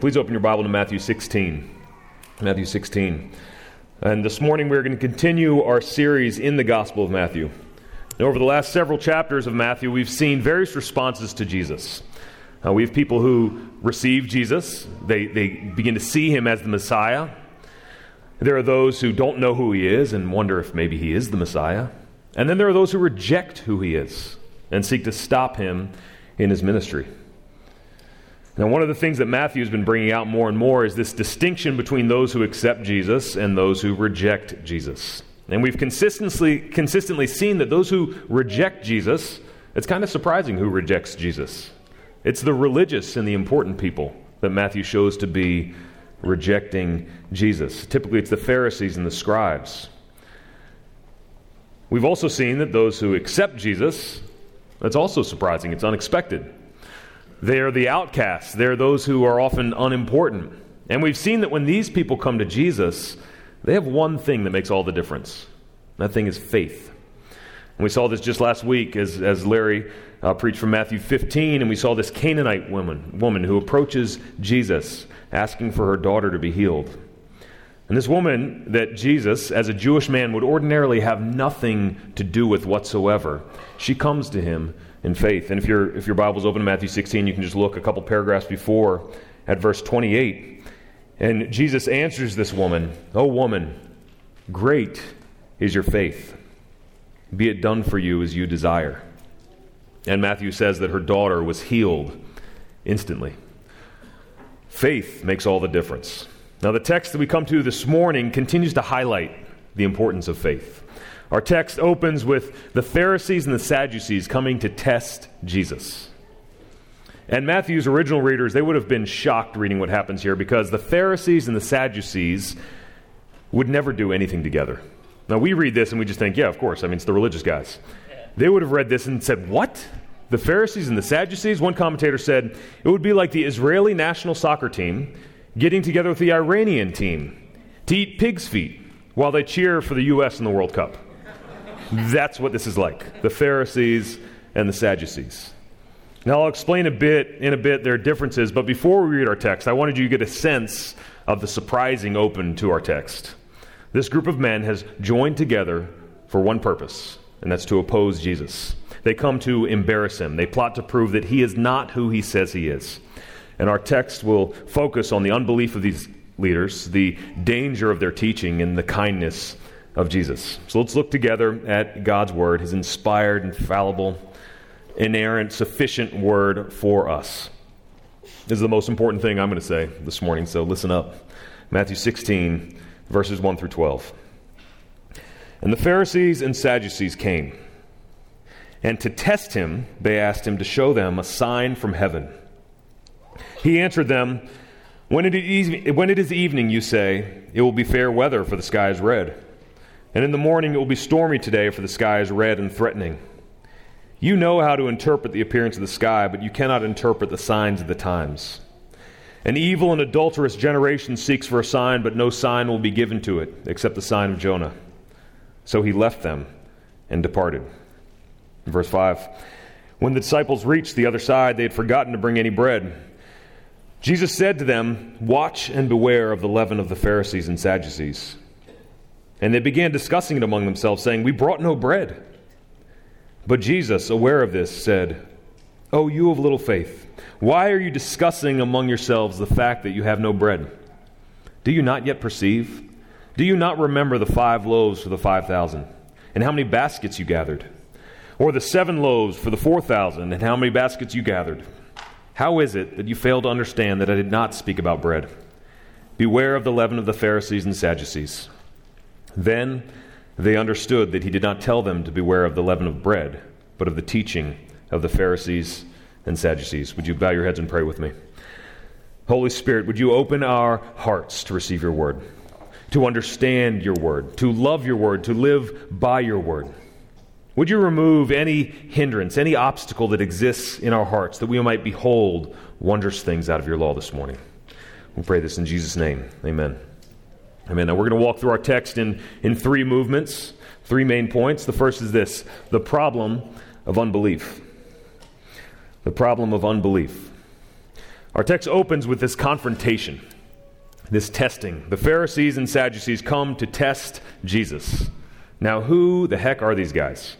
Please open your Bible to Matthew 16. Matthew 16. And this morning we're going to continue our series in the Gospel of Matthew. Over the last several chapters of Matthew, we've seen various responses to Jesus. Uh, we have people who receive Jesus, they, they begin to see him as the Messiah. There are those who don't know who he is and wonder if maybe he is the Messiah. And then there are those who reject who he is and seek to stop him in his ministry. Now, one of the things that Matthew has been bringing out more and more is this distinction between those who accept Jesus and those who reject Jesus. And we've consistently, consistently seen that those who reject Jesus, it's kind of surprising who rejects Jesus. It's the religious and the important people that Matthew shows to be rejecting Jesus. Typically, it's the Pharisees and the scribes. We've also seen that those who accept Jesus, that's also surprising. It's unexpected. They are the outcasts, they're those who are often unimportant. And we've seen that when these people come to Jesus, they have one thing that makes all the difference. That thing is faith. And we saw this just last week as, as Larry uh, preached from Matthew 15, and we saw this Canaanite woman, woman who approaches Jesus asking for her daughter to be healed. And this woman that Jesus, as a Jewish man, would ordinarily have nothing to do with whatsoever, she comes to him in faith. And if, your if your Bible's open to Matthew 16, you can just look a couple paragraphs before at verse 28. And Jesus answers this woman, O woman, great is your faith. Be it done for you as you desire. And Matthew says that her daughter was healed instantly. Faith makes all the difference. Now, the text that we come to this morning continues to highlight the importance of faith. Our text opens with the Pharisees and the Sadducees coming to test Jesus. And Matthew's original readers, they would have been shocked reading what happens here because the Pharisees and the Sadducees would never do anything together. Now, we read this and we just think, yeah, of course. I mean, it's the religious guys. They would have read this and said, what? The Pharisees and the Sadducees? One commentator said it would be like the Israeli national soccer team getting together with the Iranian team to eat pig's feet while they cheer for the U.S. in the World Cup. That's what this is like the Pharisees and the Sadducees. Now, I'll explain a bit in a bit their differences, but before we read our text, I wanted you to get a sense of the surprising open to our text. This group of men has joined together for one purpose, and that's to oppose Jesus. They come to embarrass him. They plot to prove that he is not who he says he is. And our text will focus on the unbelief of these leaders, the danger of their teaching, and the kindness of Jesus. So let's look together at God's Word, His inspired, infallible, inerrant, sufficient Word for us. This is the most important thing I'm going to say this morning, so listen up. Matthew 16, verses 1 through 12. And the Pharisees and Sadducees came. And to test him, they asked him to show them a sign from heaven. He answered them, when it, is, when it is evening, you say, it will be fair weather, for the sky is red. And in the morning it will be stormy today, for the sky is red and threatening. You know how to interpret the appearance of the sky, but you cannot interpret the signs of the times. An evil and adulterous generation seeks for a sign, but no sign will be given to it, except the sign of Jonah. So he left them and departed. Verse 5 When the disciples reached the other side, they had forgotten to bring any bread. Jesus said to them, Watch and beware of the leaven of the Pharisees and Sadducees. And they began discussing it among themselves, saying, We brought no bread. But Jesus, aware of this, said, Oh, you of little faith, why are you discussing among yourselves the fact that you have no bread? Do you not yet perceive? Do you not remember the five loaves for the five thousand, and how many baskets you gathered? Or the seven loaves for the four thousand, and how many baskets you gathered? How is it that you fail to understand that I did not speak about bread? Beware of the leaven of the Pharisees and Sadducees. Then they understood that he did not tell them to beware of the leaven of bread, but of the teaching of the Pharisees and Sadducees. Would you bow your heads and pray with me? Holy Spirit, would you open our hearts to receive your word, to understand your word, to love your word, to live by your word? Would you remove any hindrance, any obstacle that exists in our hearts that we might behold wondrous things out of your law this morning? We pray this in Jesus' name. Amen. Amen. Now we're going to walk through our text in, in three movements, three main points. The first is this the problem of unbelief. The problem of unbelief. Our text opens with this confrontation, this testing. The Pharisees and Sadducees come to test Jesus. Now, who the heck are these guys?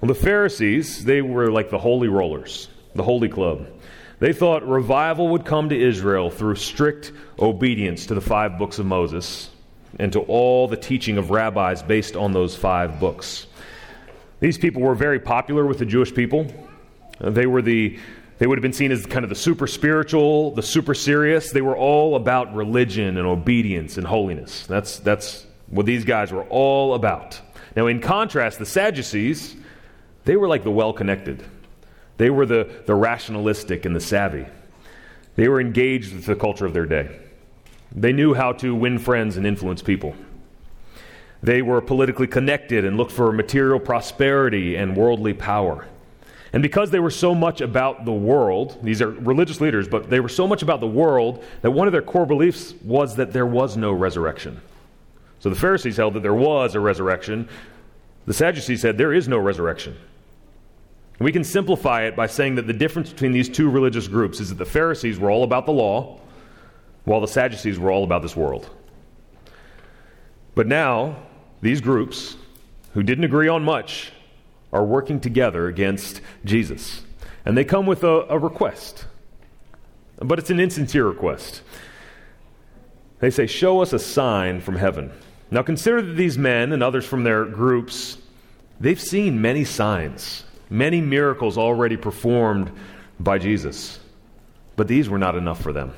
Well, the Pharisees, they were like the holy rollers, the holy club. They thought revival would come to Israel through strict obedience to the five books of Moses and to all the teaching of rabbis based on those five books. These people were very popular with the Jewish people. Uh, they were the they would have been seen as kind of the super spiritual, the super serious. They were all about religion and obedience and holiness. That's that's what these guys were all about. Now, in contrast, the Sadducees, they were like the well connected. They were the, the rationalistic and the savvy. They were engaged with the culture of their day. They knew how to win friends and influence people. They were politically connected and looked for material prosperity and worldly power. And because they were so much about the world, these are religious leaders, but they were so much about the world that one of their core beliefs was that there was no resurrection. So the Pharisees held that there was a resurrection. The Sadducees said there is no resurrection. We can simplify it by saying that the difference between these two religious groups is that the Pharisees were all about the law, while the Sadducees were all about this world. But now, these groups, who didn't agree on much, are working together against Jesus. And they come with a, a request. But it's an insincere request. They say, Show us a sign from heaven. Now consider that these men and others from their groups, they've seen many signs, many miracles already performed by Jesus. But these were not enough for them.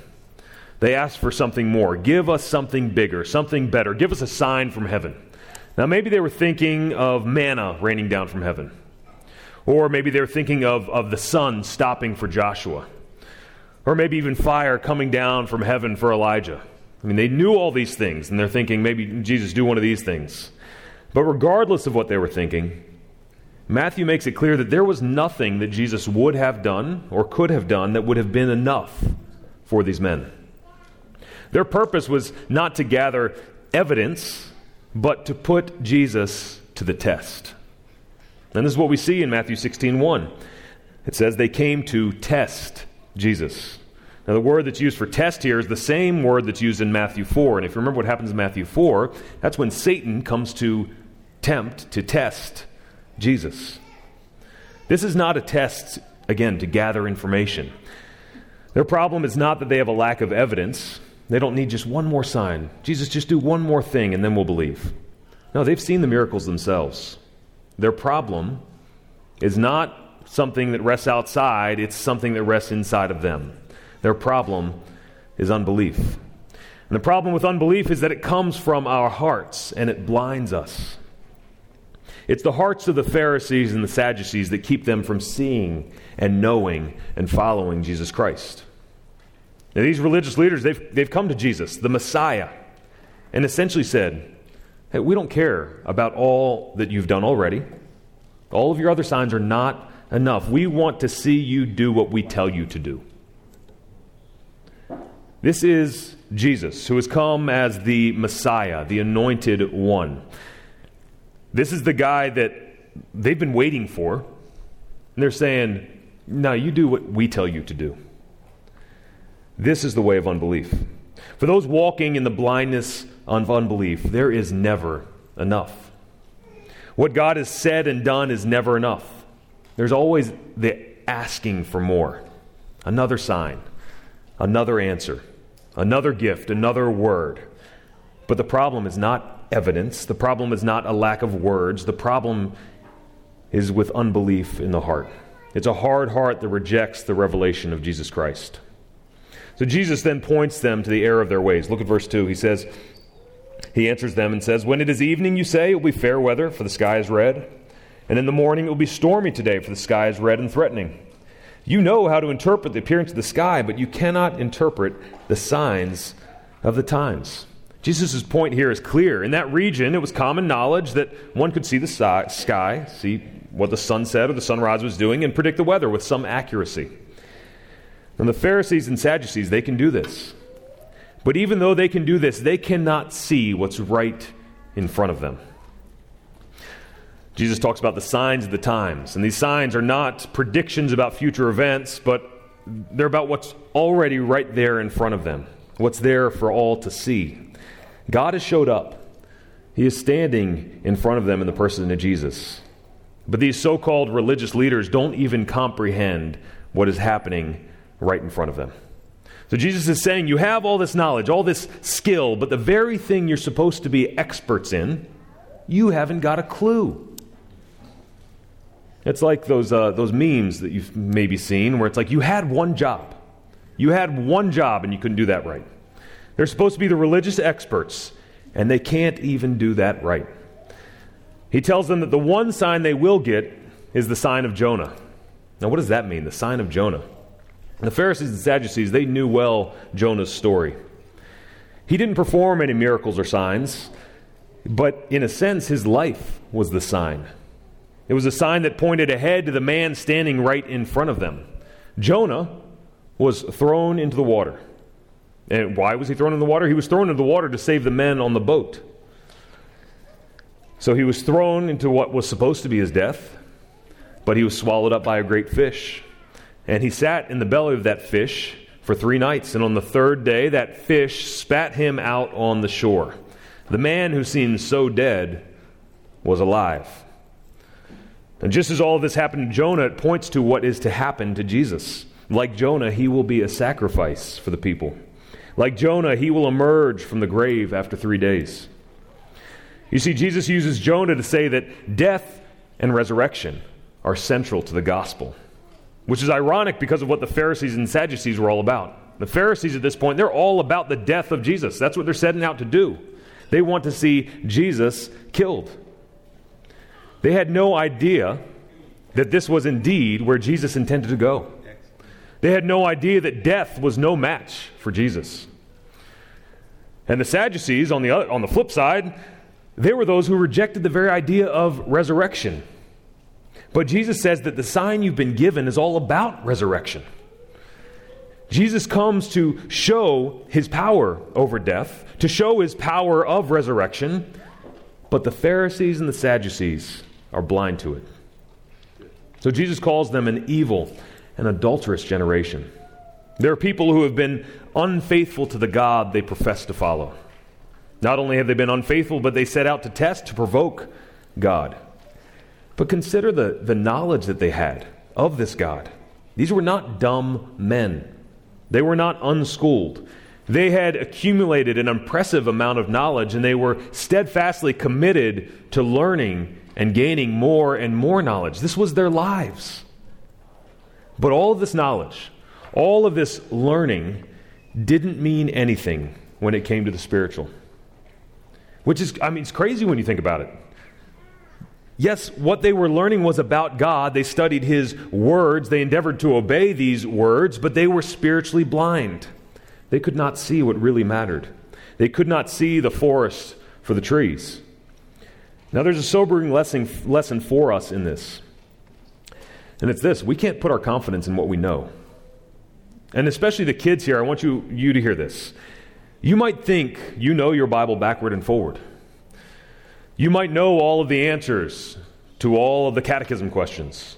They asked for something more. Give us something bigger, something better. Give us a sign from heaven. Now, maybe they were thinking of manna raining down from heaven. Or maybe they were thinking of, of the sun stopping for Joshua. Or maybe even fire coming down from heaven for Elijah. I mean, they knew all these things, and they're thinking, maybe Jesus, do one of these things. But regardless of what they were thinking, Matthew makes it clear that there was nothing that Jesus would have done or could have done that would have been enough for these men. Their purpose was not to gather evidence, but to put Jesus to the test. And this is what we see in Matthew 16 1. It says they came to test Jesus. Now, the word that's used for test here is the same word that's used in Matthew 4. And if you remember what happens in Matthew 4, that's when Satan comes to tempt, to test Jesus. This is not a test, again, to gather information. Their problem is not that they have a lack of evidence. They don't need just one more sign. Jesus, just do one more thing and then we'll believe. No, they've seen the miracles themselves. Their problem is not something that rests outside, it's something that rests inside of them. Their problem is unbelief. And the problem with unbelief is that it comes from our hearts and it blinds us. It's the hearts of the Pharisees and the Sadducees that keep them from seeing and knowing and following Jesus Christ. Now, these religious leaders, they've, they've come to Jesus, the Messiah, and essentially said, Hey, we don't care about all that you've done already. All of your other signs are not enough. We want to see you do what we tell you to do. This is Jesus, who has come as the Messiah, the anointed one. This is the guy that they've been waiting for. And they're saying, No, you do what we tell you to do. This is the way of unbelief. For those walking in the blindness of unbelief, there is never enough. What God has said and done is never enough. There's always the asking for more, another sign, another answer, another gift, another word. But the problem is not evidence, the problem is not a lack of words, the problem is with unbelief in the heart. It's a hard heart that rejects the revelation of Jesus Christ. So Jesus then points them to the error of their ways. Look at verse 2. He says, He answers them and says, When it is evening, you say, it will be fair weather, for the sky is red. And in the morning, it will be stormy today, for the sky is red and threatening. You know how to interpret the appearance of the sky, but you cannot interpret the signs of the times. Jesus' point here is clear. In that region, it was common knowledge that one could see the sky, see what the sunset or the sunrise was doing, and predict the weather with some accuracy. And the Pharisees and Sadducees, they can do this. But even though they can do this, they cannot see what's right in front of them. Jesus talks about the signs of the times. And these signs are not predictions about future events, but they're about what's already right there in front of them, what's there for all to see. God has showed up. He is standing in front of them in the person of Jesus. But these so called religious leaders don't even comprehend what is happening right in front of them. So Jesus is saying, You have all this knowledge, all this skill, but the very thing you're supposed to be experts in, you haven't got a clue. It's like those, uh, those memes that you've maybe seen where it's like you had one job. You had one job and you couldn't do that right. They're supposed to be the religious experts, and they can't even do that right. He tells them that the one sign they will get is the sign of Jonah. Now, what does that mean, the sign of Jonah? The Pharisees and Sadducees, they knew well Jonah's story. He didn't perform any miracles or signs, but in a sense, his life was the sign. It was a sign that pointed ahead to the man standing right in front of them. Jonah was thrown into the water. And why was he thrown in the water? He was thrown into the water to save the men on the boat. So he was thrown into what was supposed to be his death, but he was swallowed up by a great fish. And he sat in the belly of that fish for three nights. And on the third day, that fish spat him out on the shore. The man who seemed so dead was alive. And just as all of this happened to Jonah, it points to what is to happen to Jesus. Like Jonah, he will be a sacrifice for the people. Like Jonah, he will emerge from the grave after three days. You see, Jesus uses Jonah to say that death and resurrection are central to the gospel, which is ironic because of what the Pharisees and Sadducees were all about. The Pharisees at this point, they're all about the death of Jesus. That's what they're setting out to do. They want to see Jesus killed. They had no idea that this was indeed where Jesus intended to go. They had no idea that death was no match for Jesus. And the Sadducees, on the, other, on the flip side, they were those who rejected the very idea of resurrection. But Jesus says that the sign you've been given is all about resurrection. Jesus comes to show his power over death, to show his power of resurrection, but the Pharisees and the Sadducees are blind to it. So Jesus calls them an evil and adulterous generation. There are people who have been unfaithful to the God they profess to follow. Not only have they been unfaithful, but they set out to test, to provoke God. But consider the, the knowledge that they had of this God. These were not dumb men, they were not unschooled. They had accumulated an impressive amount of knowledge, and they were steadfastly committed to learning and gaining more and more knowledge. This was their lives. But all of this knowledge, all of this learning, didn't mean anything when it came to the spiritual. Which is, I mean, it's crazy when you think about it. Yes, what they were learning was about God. They studied His words. They endeavored to obey these words, but they were spiritually blind. They could not see what really mattered. They could not see the forest for the trees. Now, there's a sobering lesson, lesson for us in this. And it's this we can't put our confidence in what we know. And especially the kids here, I want you, you to hear this. You might think you know your Bible backward and forward. You might know all of the answers to all of the catechism questions,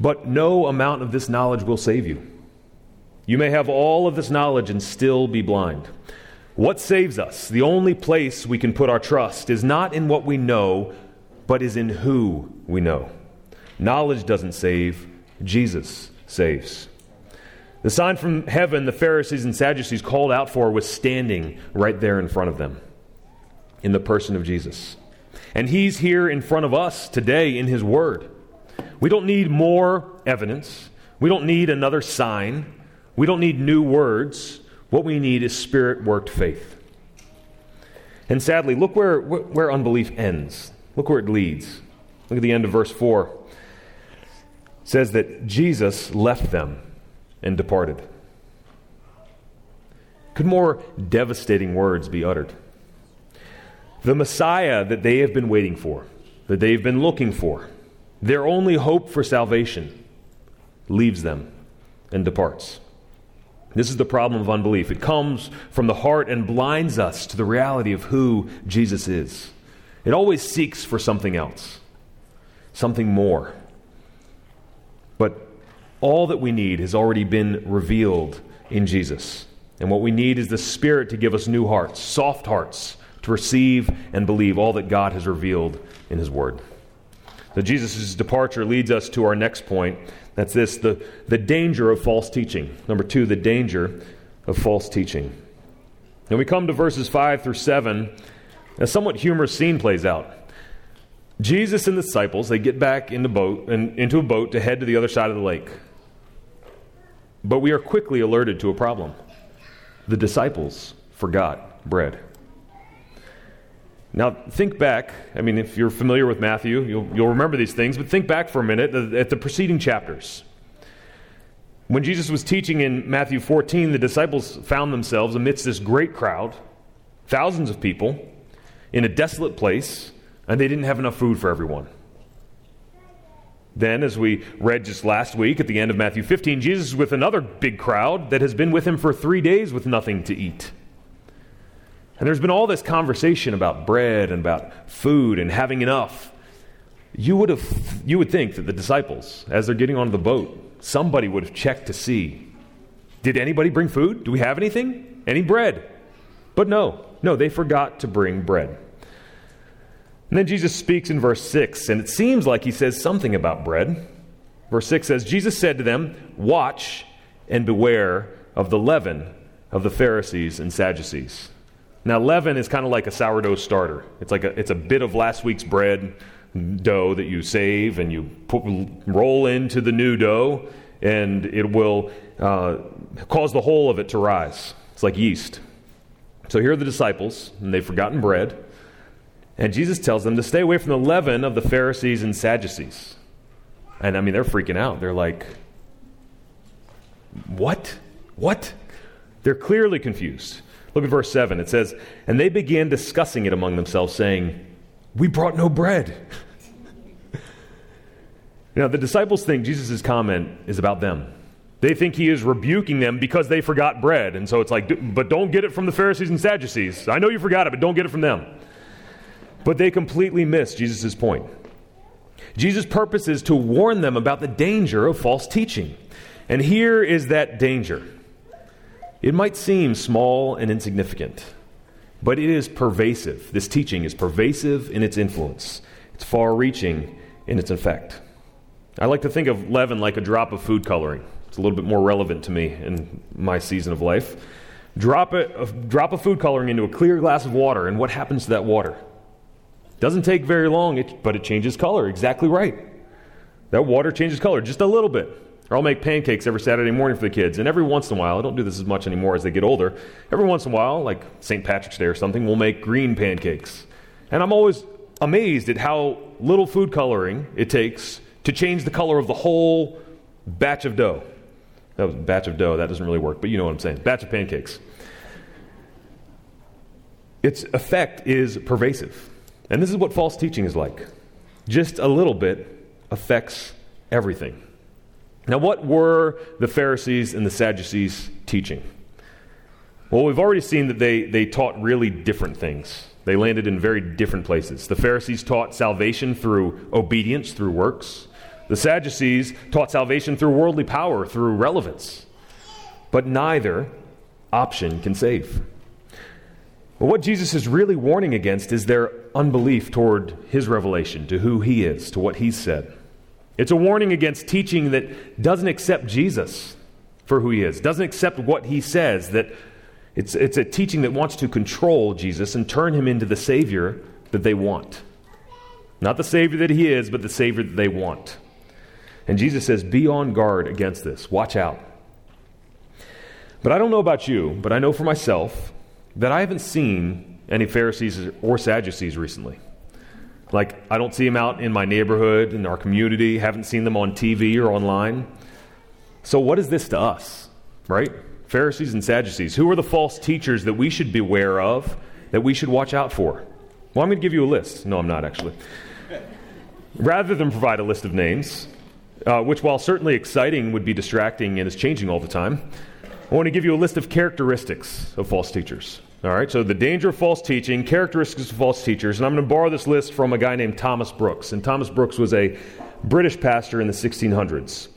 but no amount of this knowledge will save you. You may have all of this knowledge and still be blind. What saves us, the only place we can put our trust, is not in what we know, but is in who we know. Knowledge doesn't save, Jesus saves. The sign from heaven the Pharisees and Sadducees called out for was standing right there in front of them in the person of Jesus. And he's here in front of us today in his word. We don't need more evidence. We don't need another sign. We don't need new words. What we need is spirit worked faith. And sadly, look where, where unbelief ends. Look where it leads. Look at the end of verse 4. It says that Jesus left them and departed. Could more devastating words be uttered? The Messiah that they have been waiting for, that they've been looking for, their only hope for salvation, leaves them and departs. This is the problem of unbelief. It comes from the heart and blinds us to the reality of who Jesus is. It always seeks for something else, something more. But All that we need has already been revealed in Jesus. And what we need is the Spirit to give us new hearts, soft hearts, to receive and believe all that God has revealed in His Word. So Jesus' departure leads us to our next point. That's this the, the danger of false teaching. Number two, the danger of false teaching. And we come to verses 5 through 7. A somewhat humorous scene plays out. Jesus and the disciples, they get back in the boat and into a boat to head to the other side of the lake. But we are quickly alerted to a problem. The disciples forgot bread. Now, think back. I mean, if you're familiar with Matthew, you'll, you'll remember these things, but think back for a minute at the preceding chapters. When Jesus was teaching in Matthew 14, the disciples found themselves amidst this great crowd, thousands of people, in a desolate place, and they didn't have enough food for everyone. Then, as we read just last week at the end of Matthew 15, Jesus is with another big crowd that has been with him for three days with nothing to eat. And there's been all this conversation about bread and about food and having enough. You would, have, you would think that the disciples, as they're getting onto the boat, somebody would have checked to see did anybody bring food? Do we have anything? Any bread? But no, no, they forgot to bring bread. And then Jesus speaks in verse 6, and it seems like he says something about bread. Verse 6 says, Jesus said to them, Watch and beware of the leaven of the Pharisees and Sadducees. Now, leaven is kind of like a sourdough starter. It's like a, it's a bit of last week's bread dough that you save and you put, roll into the new dough, and it will uh, cause the whole of it to rise. It's like yeast. So here are the disciples, and they've forgotten bread. And Jesus tells them to stay away from the leaven of the Pharisees and Sadducees. And I mean, they're freaking out. They're like, What? What? They're clearly confused. Look at verse 7. It says, And they began discussing it among themselves, saying, We brought no bread. now, the disciples think Jesus' comment is about them. They think he is rebuking them because they forgot bread. And so it's like, but don't get it from the Pharisees and Sadducees. I know you forgot it, but don't get it from them. But they completely miss Jesus' point. Jesus' purpose is to warn them about the danger of false teaching. And here is that danger. It might seem small and insignificant, but it is pervasive. This teaching is pervasive in its influence, it's far reaching in its effect. I like to think of leaven like a drop of food coloring. It's a little bit more relevant to me in my season of life. Drop a, a drop of food coloring into a clear glass of water, and what happens to that water? Doesn't take very long, but it changes color. Exactly right. That water changes color just a little bit. Or I'll make pancakes every Saturday morning for the kids. And every once in a while, I don't do this as much anymore as they get older. Every once in a while, like St. Patrick's Day or something, we'll make green pancakes. And I'm always amazed at how little food coloring it takes to change the color of the whole batch of dough. That was batch of dough. That doesn't really work, but you know what I'm saying. Batch of pancakes. Its effect is pervasive. And this is what false teaching is like. Just a little bit affects everything. Now, what were the Pharisees and the Sadducees teaching? Well, we've already seen that they, they taught really different things. They landed in very different places. The Pharisees taught salvation through obedience, through works. The Sadducees taught salvation through worldly power, through relevance. But neither option can save. But what Jesus is really warning against is their unbelief toward his revelation, to who he is, to what he's said. It's a warning against teaching that doesn't accept Jesus for who he is, doesn't accept what he says, that it's, it's a teaching that wants to control Jesus and turn him into the Savior that they want. Not the Savior that he is, but the Savior that they want. And Jesus says, Be on guard against this. Watch out. But I don't know about you, but I know for myself that I haven't seen any Pharisees or Sadducees recently. Like, I don't see them out in my neighborhood, in our community, haven't seen them on TV or online. So, what is this to us, right? Pharisees and Sadducees. Who are the false teachers that we should beware of, that we should watch out for? Well, I'm going to give you a list. No, I'm not actually. Rather than provide a list of names, uh, which, while certainly exciting, would be distracting and is changing all the time, I want to give you a list of characteristics of false teachers. All right, so the danger of false teaching, characteristics of false teachers, and I'm going to borrow this list from a guy named Thomas Brooks. And Thomas Brooks was a British pastor in the 1600s.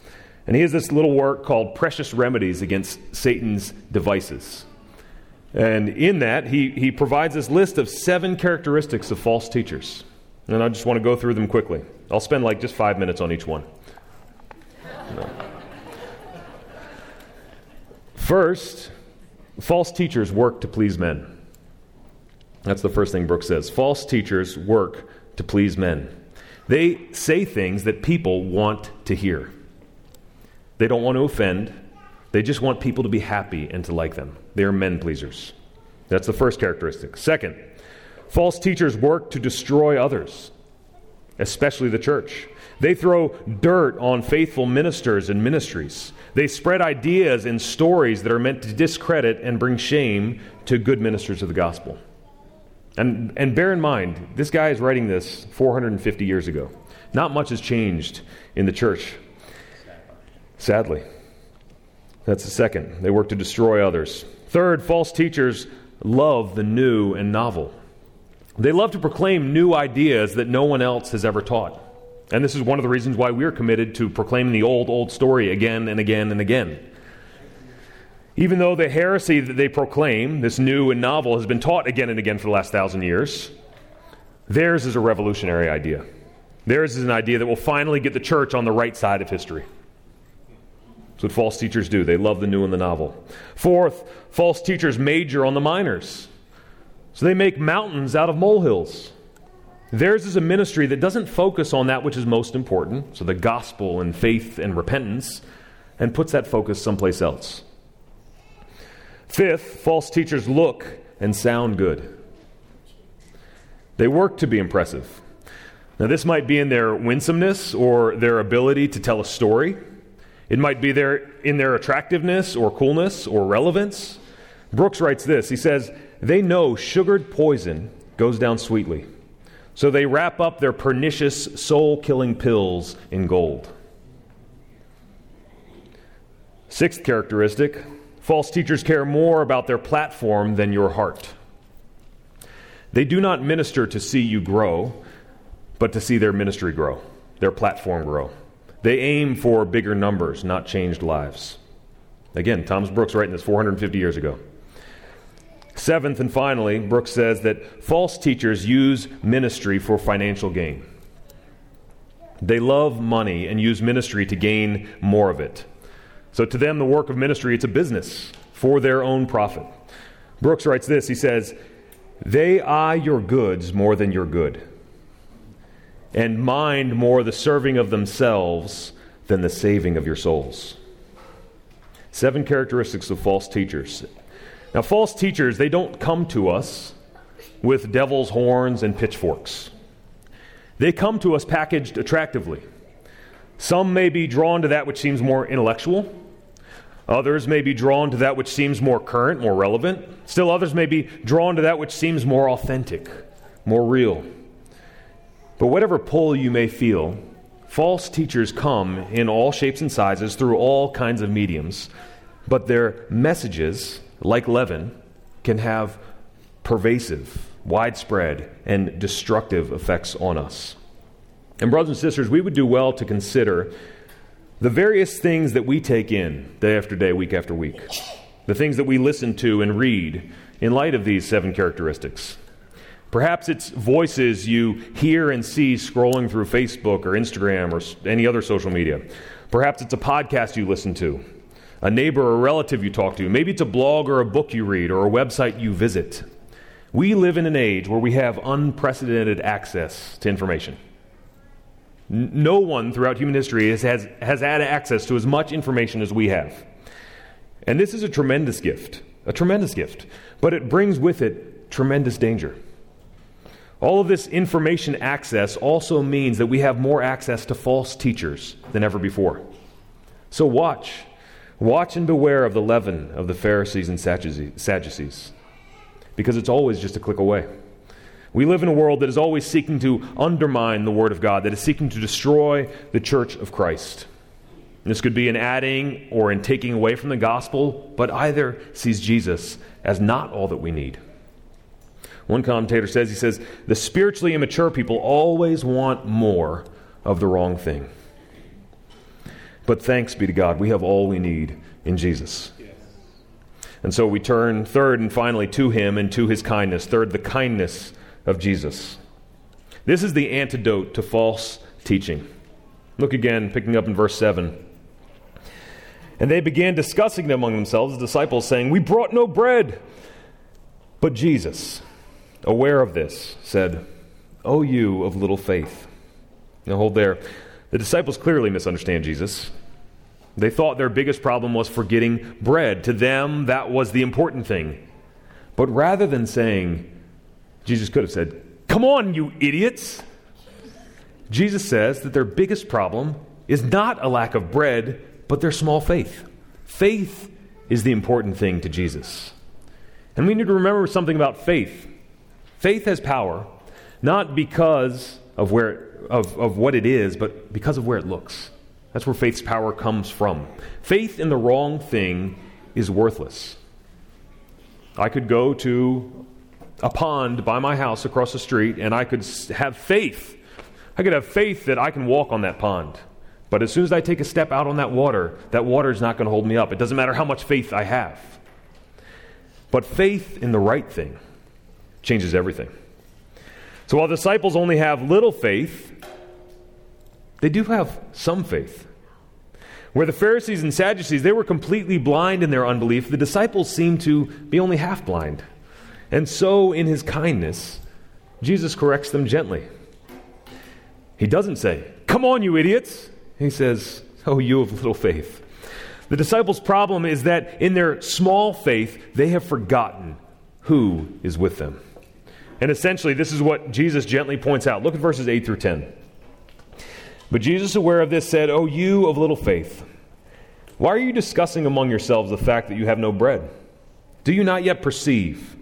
And he has this little work called Precious Remedies Against Satan's Devices. And in that, he, he provides this list of seven characteristics of false teachers. And I just want to go through them quickly. I'll spend like just five minutes on each one. No. First, false teachers work to please men. That's the first thing Brooks says. False teachers work to please men. They say things that people want to hear. They don't want to offend, they just want people to be happy and to like them. They are men pleasers. That's the first characteristic. Second, false teachers work to destroy others, especially the church. They throw dirt on faithful ministers and ministries. They spread ideas and stories that are meant to discredit and bring shame to good ministers of the gospel. And, and bear in mind, this guy is writing this 450 years ago. Not much has changed in the church Sadly. That's the second. They work to destroy others. Third, false teachers love the new and novel. They love to proclaim new ideas that no one else has ever taught. And this is one of the reasons why we're committed to proclaiming the old, old story again and again and again. Even though the heresy that they proclaim, this new and novel, has been taught again and again for the last thousand years, theirs is a revolutionary idea. Theirs is an idea that will finally get the church on the right side of history. That's what false teachers do. They love the new and the novel. Fourth, false teachers major on the minors. So they make mountains out of molehills. Theirs is a ministry that doesn't focus on that which is most important, so the gospel and faith and repentance, and puts that focus someplace else. Fifth, false teachers look and sound good. They work to be impressive. Now, this might be in their winsomeness or their ability to tell a story. It might be there in their attractiveness or coolness or relevance. Brooks writes this He says, They know sugared poison goes down sweetly, so they wrap up their pernicious, soul killing pills in gold. Sixth characteristic false teachers care more about their platform than your heart. They do not minister to see you grow, but to see their ministry grow, their platform grow. They aim for bigger numbers, not changed lives. Again, Thomas Brooks writing this 450 years ago. Seventh and finally, Brooks says that false teachers use ministry for financial gain. They love money and use ministry to gain more of it. So to them, the work of ministry, it's a business for their own profit. Brooks writes this he says, They eye your goods more than your good and mind more the serving of themselves than the saving of your souls. Seven characteristics of false teachers. Now, false teachers, they don't come to us with devil's horns and pitchforks. They come to us packaged attractively. Some may be drawn to that which seems more intellectual. Others may be drawn to that which seems more current, more relevant. Still, others may be drawn to that which seems more authentic, more real. But whatever pull you may feel, false teachers come in all shapes and sizes through all kinds of mediums. But their messages, like leaven, can have pervasive, widespread, and destructive effects on us. And, brothers and sisters, we would do well to consider the various things that we take in day after day, week after week, the things that we listen to and read in light of these seven characteristics. Perhaps it's voices you hear and see scrolling through Facebook or Instagram or any other social media. Perhaps it's a podcast you listen to, a neighbor or relative you talk to. Maybe it's a blog or a book you read or a website you visit. We live in an age where we have unprecedented access to information. No one throughout human history has, has, has had access to as much information as we have. And this is a tremendous gift, a tremendous gift. But it brings with it tremendous danger. All of this information access also means that we have more access to false teachers than ever before. So watch. Watch and beware of the leaven of the Pharisees and Sadducees, because it's always just a click away. We live in a world that is always seeking to undermine the Word of God, that is seeking to destroy the church of Christ. This could be in adding or in taking away from the gospel, but either sees Jesus as not all that we need. One commentator says, he says, the spiritually immature people always want more of the wrong thing. But thanks be to God, we have all we need in Jesus. And so we turn third and finally to him and to his kindness. Third, the kindness of Jesus. This is the antidote to false teaching. Look again, picking up in verse 7. And they began discussing among themselves, the disciples, saying, We brought no bread. But Jesus, aware of this, said, O you of little faith. Now hold there. The disciples clearly misunderstand Jesus. They thought their biggest problem was forgetting bread. To them, that was the important thing. But rather than saying, Jesus could have said, Come on, you idiots. Jesus says that their biggest problem is not a lack of bread, but their small faith. Faith is the important thing to Jesus. And we need to remember something about faith. Faith has power, not because of, where, of, of what it is, but because of where it looks. That's where faith's power comes from. Faith in the wrong thing is worthless. I could go to a pond by my house across the street and I could have faith. I could have faith that I can walk on that pond. But as soon as I take a step out on that water, that water is not going to hold me up. It doesn't matter how much faith I have. But faith in the right thing changes everything. So while disciples only have little faith, they do have some faith. Where the Pharisees and Sadducees, they were completely blind in their unbelief, the disciples seem to be only half blind. And so, in his kindness, Jesus corrects them gently. He doesn't say, Come on, you idiots. He says, Oh, you of little faith. The disciples' problem is that in their small faith, they have forgotten who is with them. And essentially, this is what Jesus gently points out. Look at verses 8 through 10. But Jesus, aware of this, said, O you of little faith, why are you discussing among yourselves the fact that you have no bread? Do you not yet perceive?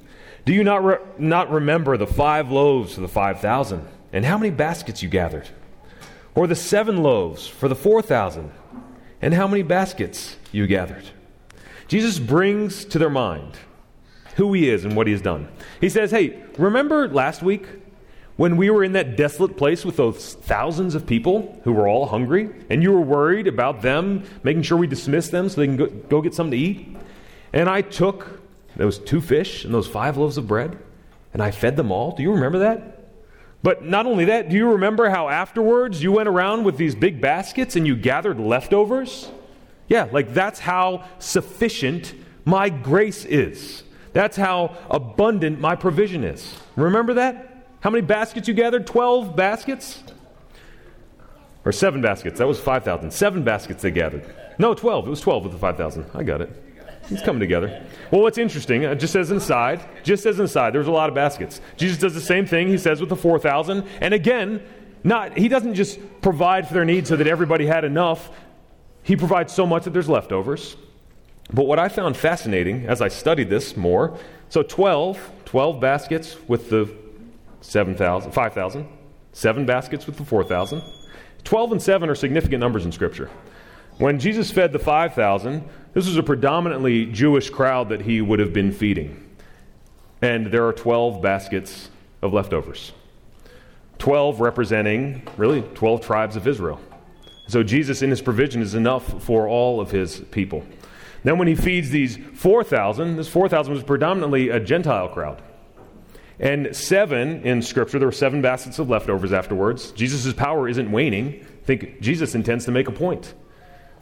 Do you not, re- not remember the five loaves for the five thousand, and how many baskets you gathered? Or the seven loaves for the four thousand, and how many baskets you gathered? Jesus brings to their mind who he is and what he has done. He says, Hey, remember last week when we were in that desolate place with those thousands of people who were all hungry, and you were worried about them, making sure we dismiss them so they can go, go get something to eat? And I took those two fish and those five loaves of bread, and I fed them all. Do you remember that? But not only that, do you remember how afterwards you went around with these big baskets and you gathered leftovers? Yeah, like that's how sufficient my grace is. That's how abundant my provision is. Remember that? How many baskets you gathered? 12 baskets? Or seven baskets. That was 5,000. Seven baskets they gathered. No, 12. It was 12 with the 5,000. I got it. It's coming together. Well, what's interesting, uh, just as inside, just as inside, aside, there was a lot of baskets. Jesus does the same thing, he says, with the 4,000. And again, not, he doesn't just provide for their needs so that everybody had enough, he provides so much that there's leftovers. But what I found fascinating as I studied this more so 12, 12 baskets with the 7,000, 5,000. Seven baskets with the 4,000. 12 and 7 are significant numbers in Scripture. When Jesus fed the 5,000, this was a predominantly Jewish crowd that he would have been feeding. And there are 12 baskets of leftovers. 12 representing, really, 12 tribes of Israel. So Jesus, in his provision, is enough for all of his people. Then, when he feeds these 4,000, this 4,000 was predominantly a Gentile crowd. And seven in Scripture, there were seven baskets of leftovers afterwards. Jesus' power isn't waning. I think Jesus intends to make a point.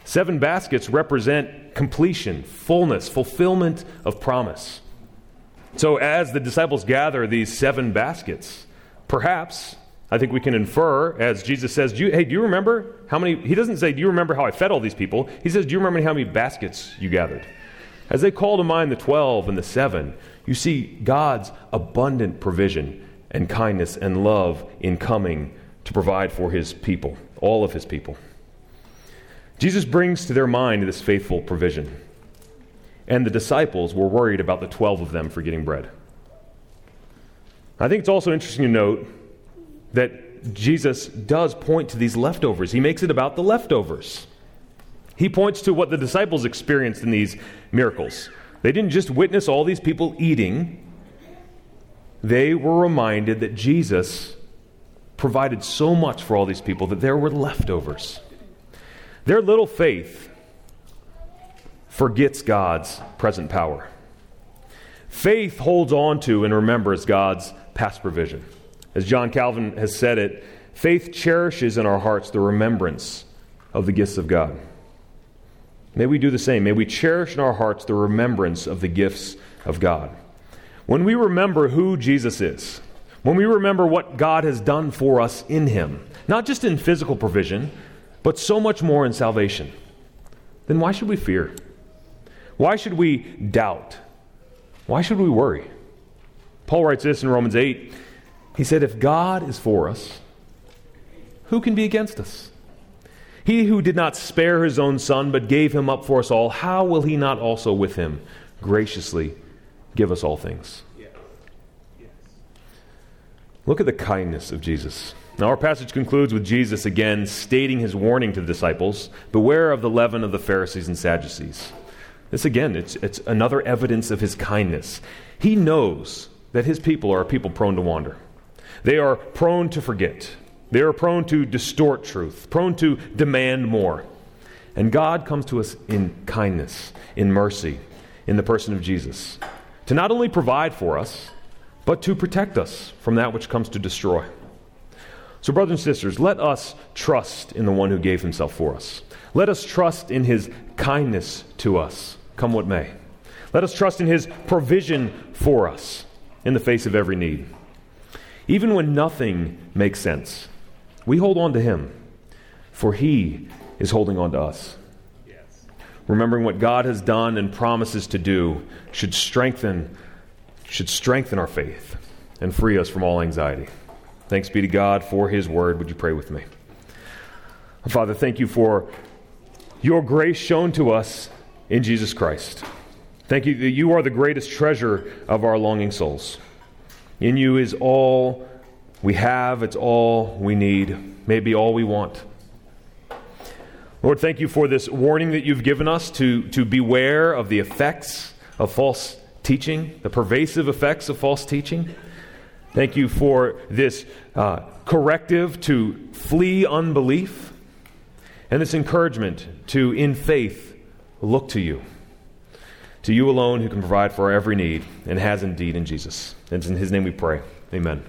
Seven baskets represent completion, fullness, fulfillment of promise. So, as the disciples gather these seven baskets, perhaps I think we can infer, as Jesus says, do you, Hey, do you remember how many? He doesn't say, Do you remember how I fed all these people? He says, Do you remember how many baskets you gathered? As they call to mind the 12 and the 7, you see God's abundant provision and kindness and love in coming to provide for his people, all of his people. Jesus brings to their mind this faithful provision. And the disciples were worried about the 12 of them forgetting bread. I think it's also interesting to note that Jesus does point to these leftovers. He makes it about the leftovers. He points to what the disciples experienced in these miracles. They didn't just witness all these people eating, they were reminded that Jesus provided so much for all these people that there were leftovers. Their little faith forgets God's present power. Faith holds on to and remembers God's past provision. As John Calvin has said it, faith cherishes in our hearts the remembrance of the gifts of God. May we do the same. May we cherish in our hearts the remembrance of the gifts of God. When we remember who Jesus is, when we remember what God has done for us in Him, not just in physical provision, but so much more in salvation, then why should we fear? Why should we doubt? Why should we worry? Paul writes this in Romans 8. He said, If God is for us, who can be against us? He who did not spare his own son, but gave him up for us all, how will he not also with him graciously give us all things? Look at the kindness of Jesus. Now, our passage concludes with Jesus again stating his warning to the disciples Beware of the leaven of the Pharisees and Sadducees. This again, it's, it's another evidence of his kindness. He knows that his people are a people prone to wander, they are prone to forget, they are prone to distort truth, prone to demand more. And God comes to us in kindness, in mercy, in the person of Jesus, to not only provide for us, but to protect us from that which comes to destroy. So, brothers and sisters, let us trust in the one who gave himself for us. Let us trust in his kindness to us, come what may. Let us trust in his provision for us in the face of every need. Even when nothing makes sense, we hold on to him, for he is holding on to us. Yes. Remembering what God has done and promises to do should strengthen, should strengthen our faith and free us from all anxiety. Thanks be to God for his word. Would you pray with me? Father, thank you for your grace shown to us in Jesus Christ. Thank you that you are the greatest treasure of our longing souls. In you is all we have, it's all we need, maybe all we want. Lord, thank you for this warning that you've given us to, to beware of the effects of false teaching, the pervasive effects of false teaching. Thank you for this uh, corrective to flee unbelief and this encouragement to, in faith, look to you. To you alone who can provide for our every need and has indeed in Jesus. And it's in his name we pray. Amen.